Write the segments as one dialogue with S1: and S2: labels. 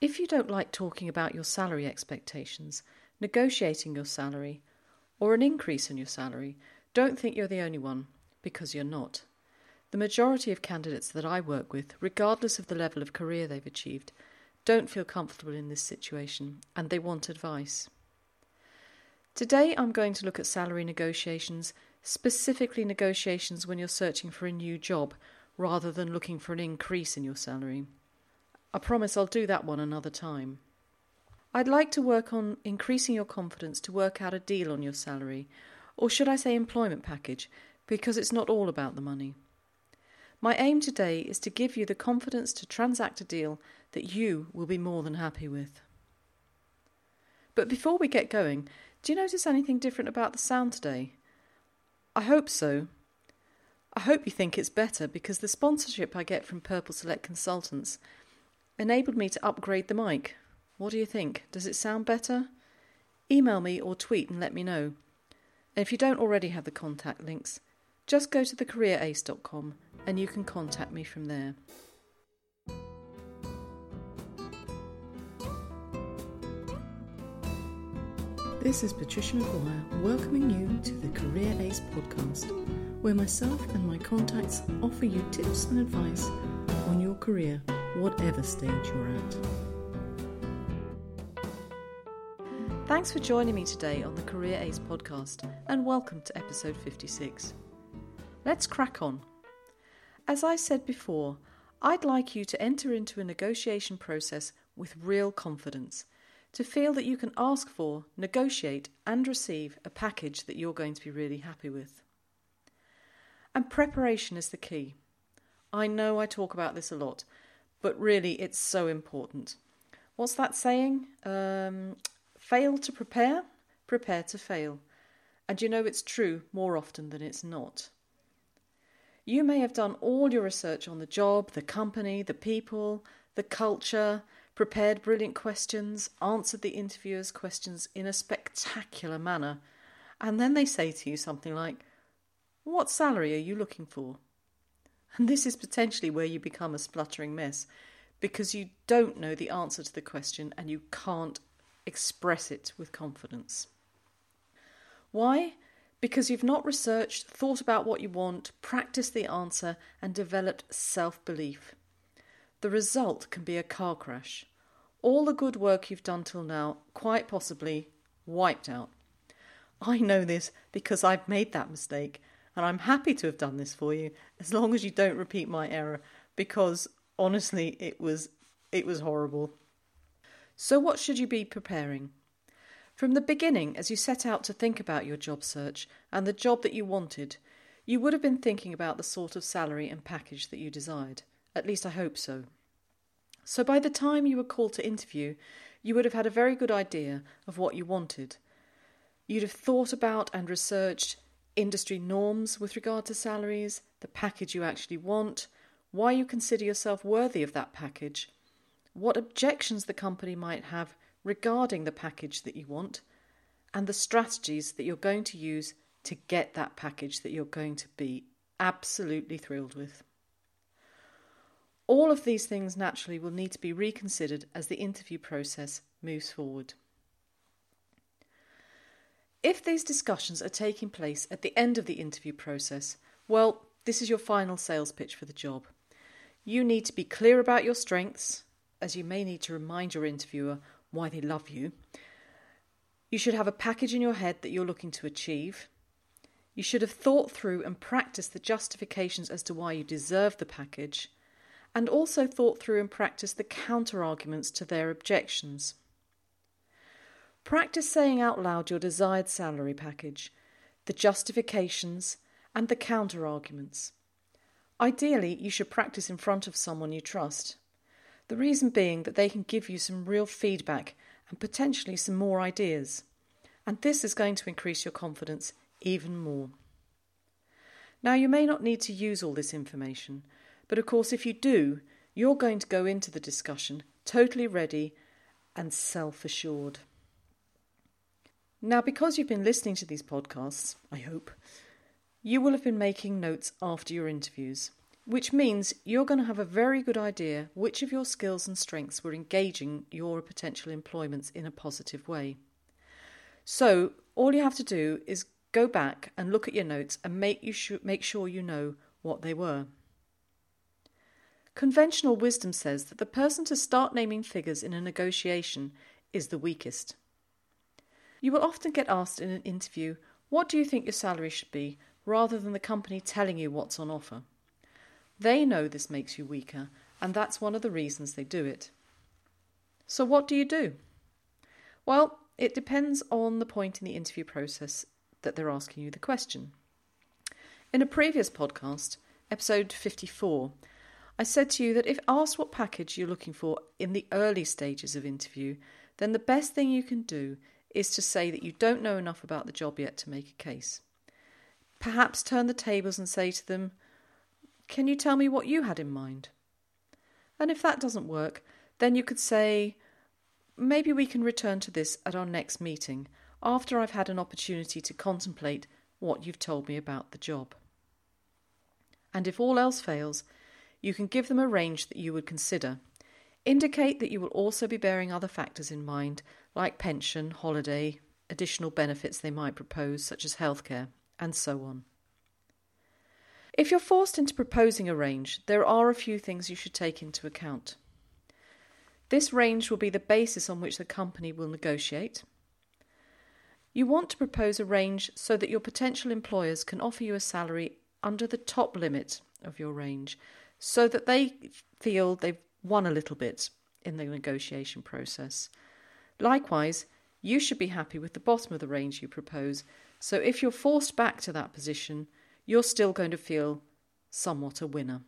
S1: If you don't like talking about your salary expectations, negotiating your salary, or an increase in your salary, don't think you're the only one, because you're not. The majority of candidates that I work with, regardless of the level of career they've achieved, don't feel comfortable in this situation and they want advice. Today I'm going to look at salary negotiations, specifically negotiations when you're searching for a new job rather than looking for an increase in your salary. I promise I'll do that one another time. I'd like to work on increasing your confidence to work out a deal on your salary, or should I say employment package, because it's not all about the money. My aim today is to give you the confidence to transact a deal that you will be more than happy with. But before we get going, do you notice anything different about the sound today? I hope so. I hope you think it's better because the sponsorship I get from Purple Select Consultants enabled me to upgrade the mic. What do you think? Does it sound better? Email me or tweet and let me know. And if you don't already have the contact links, just go to thecareerace.com and you can contact me from there. This is Patricia McGuire welcoming you to the Career Ace podcast, where myself and my contacts offer you tips and advice on your career, whatever stage you're at. Thanks for joining me today on the Career Ace podcast, and welcome to episode 56. Let's crack on. As I said before, I'd like you to enter into a negotiation process with real confidence, to feel that you can ask for, negotiate, and receive a package that you're going to be really happy with. And preparation is the key. I know I talk about this a lot, but really it's so important. What's that saying? Um, fail to prepare, prepare to fail. And you know it's true more often than it's not. You may have done all your research on the job, the company, the people, the culture, prepared brilliant questions, answered the interviewer's questions in a spectacular manner, and then they say to you something like, What salary are you looking for? And this is potentially where you become a spluttering mess because you don't know the answer to the question and you can't express it with confidence. Why? Because you've not researched, thought about what you want, practiced the answer, and developed self belief. The result can be a car crash. All the good work you've done till now, quite possibly, wiped out. I know this because I've made that mistake, and I'm happy to have done this for you, as long as you don't repeat my error, because honestly, it was it was horrible. So, what should you be preparing? From the beginning, as you set out to think about your job search and the job that you wanted, you would have been thinking about the sort of salary and package that you desired. At least I hope so. So by the time you were called to interview, you would have had a very good idea of what you wanted. You'd have thought about and researched industry norms with regard to salaries, the package you actually want, why you consider yourself worthy of that package, what objections the company might have regarding the package that you want and the strategies that you're going to use to get that package that you're going to be absolutely thrilled with. All of these things naturally will need to be reconsidered as the interview process moves forward. If these discussions are taking place at the end of the interview process, well, this is your final sales pitch for the job. You need to be clear about your strengths, as you may need to remind your interviewer why they love you. You should have a package in your head that you're looking to achieve. You should have thought through and practiced the justifications as to why you deserve the package, and also thought through and practiced the counter arguments to their objections. Practice saying out loud your desired salary package, the justifications, and the counter arguments. Ideally, you should practice in front of someone you trust. The reason being that they can give you some real feedback and potentially some more ideas. And this is going to increase your confidence even more. Now, you may not need to use all this information, but of course, if you do, you're going to go into the discussion totally ready and self assured. Now, because you've been listening to these podcasts, I hope, you will have been making notes after your interviews. which means you're going to have a very good idea which of your skills and strengths were engaging your potential employments in a positive way. So, all you have to do is go back and look at your notes and make, you sh- make sure you know what they were. Conventional wisdom says that the person to start naming figures in a negotiation is the weakest. You will often get asked in an interview, What do you think your salary should be? rather than the company telling you what's on offer. They know this makes you weaker, and that's one of the reasons they do it. So, what do you do? Well, it depends on the point in the interview process that they're asking you the question. In a previous podcast, episode 54, I said to you that if asked what package you're looking for in the early stages of interview, then the best thing you can do is to say that you don't know enough about the job yet to make a case. Perhaps turn the tables and say to them, Can you tell me what you had in mind? And if that doesn't work, then you could say, Maybe we can return to this at our next meeting after I've had an opportunity to contemplate what you've told me about the job. And if all else fails, you can give them a range that you would consider. Indicate that you will also be bearing other factors in mind, like pension, holiday, additional benefits they might propose, such as healthcare, and so on. If you're forced into proposing a range, there are a few things you should take into account. This range will be the basis on which the company will negotiate. You want to propose a range so that your potential employers can offer you a salary under the top limit of your range so that they feel they've won a little bit in the negotiation process. Likewise, you should be happy with the bottom of the range you propose, so if you're forced back to that position, you're still going to feel somewhat a winner.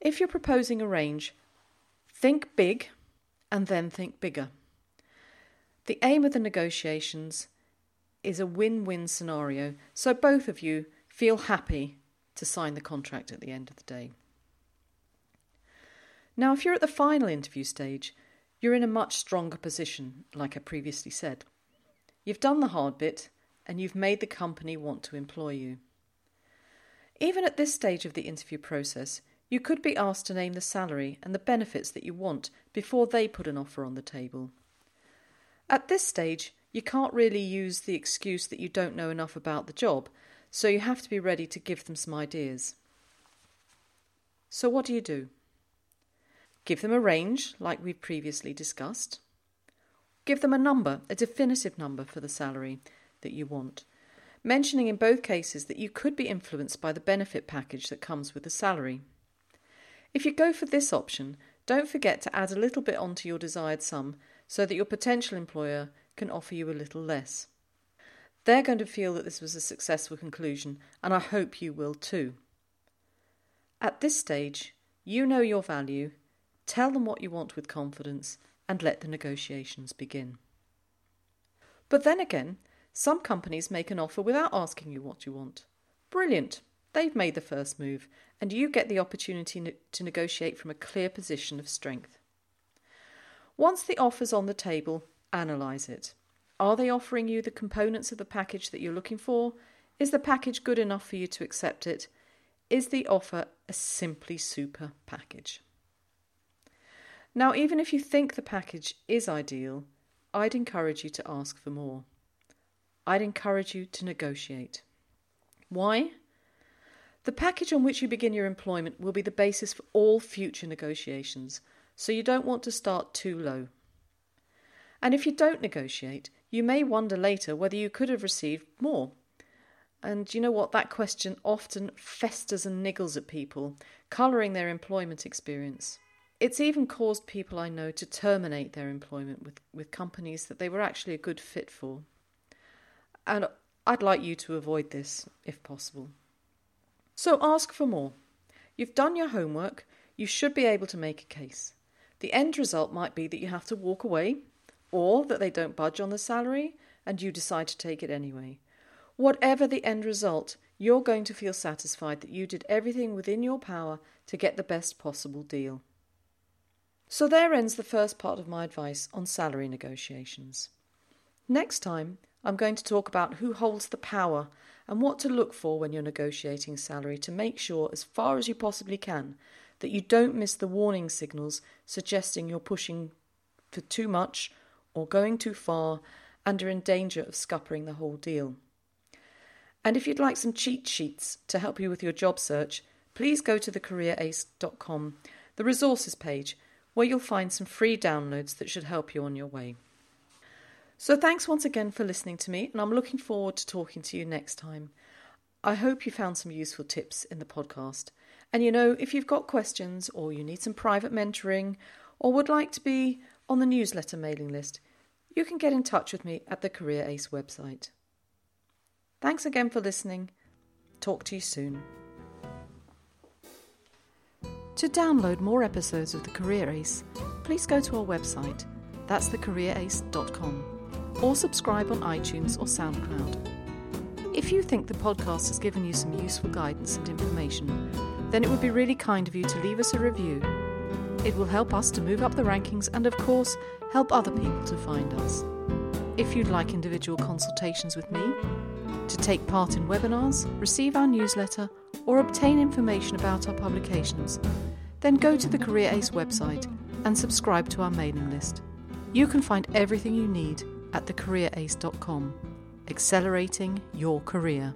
S1: If you're proposing a range, think big and then think bigger. The aim of the negotiations is a win win scenario, so both of you feel happy to sign the contract at the end of the day. Now, if you're at the final interview stage, you're in a much stronger position, like I previously said. You've done the hard bit and you've made the company want to employ you. Even at this stage of the interview process, you could be asked to name the salary and the benefits that you want before they put an offer on the table. At this stage, you can't really use the excuse that you don't know enough about the job so you have to be ready to give them some ideas. So, what do you do? Give them a range, like we've previously discussed. Give them a number, a definitive number for the salary that you want, mentioning in both cases that you could be influenced by the benefit package that comes with the salary. If you go for this option, don't forget to add a little bit onto your desired sum so that your potential employer can offer you a little less. They're going to feel that this was a successful conclusion, and I hope you will too. At this stage, you know your value, tell them what you want with confidence, and let the negotiations begin. But then again, some companies make an offer without asking you what you want. Brilliant! They've made the first move, and you get the opportunity to negotiate from a clear position of strength. Once the offer's on the table, analyse it. Are they offering you the components of the package that you're looking for? Is the package good enough for you to accept it? Is the offer a simply super package? Now, even if you think the package is ideal, I'd encourage you to ask for more. I'd encourage you to negotiate. Why? The package on which you begin your employment will be the basis for all future negotiations, so you don't want to start too low. And if you don't negotiate, you may wonder later whether you could have received more. And you know what? That question often festers and niggles at people, colouring their employment experience. It's even caused people I know to terminate their employment with, with companies that they were actually a good fit for. And I'd like you to avoid this if possible. So ask for more. You've done your homework, you should be able to make a case. The end result might be that you have to walk away or that they don't budge on the salary and you decide to take it anyway. Whatever the end result, you're going to feel satisfied that you did everything within your power to get the best possible deal. So there ends the first part of my advice on salary negotiations. Next time, I'm going to talk about who holds the power and what to look for when you're negotiating salary to make sure, as far as you possibly can, that you don't miss the warning signals suggesting you're pushing for too much or going too far and are in danger of scuppering the whole deal. And if you'd like some cheat sheets to help you with your job search, please go to thecareerace.com, the resources page, where you'll find some free downloads that should help you on your way. So, thanks once again for listening to me, and I'm looking forward to talking to you next time. I hope you found some useful tips in the podcast. And you know, if you've got questions or you need some private mentoring or would like to be on the newsletter mailing list, you can get in touch with me at the Career Ace website. Thanks again for listening. Talk to you soon. To download more episodes of The Career Ace, please go to our website, that's thecareerace.com, or subscribe on iTunes or SoundCloud. If you think the podcast has given you some useful guidance and information, then it would be really kind of you to leave us a review. It will help us to move up the rankings and, of course, help other people to find us. If you'd like individual consultations with me, to take part in webinars, receive our newsletter, or obtain information about our publications, then go to the Career Ace website and subscribe to our mailing list. You can find everything you need at thecareerace.com, accelerating your career.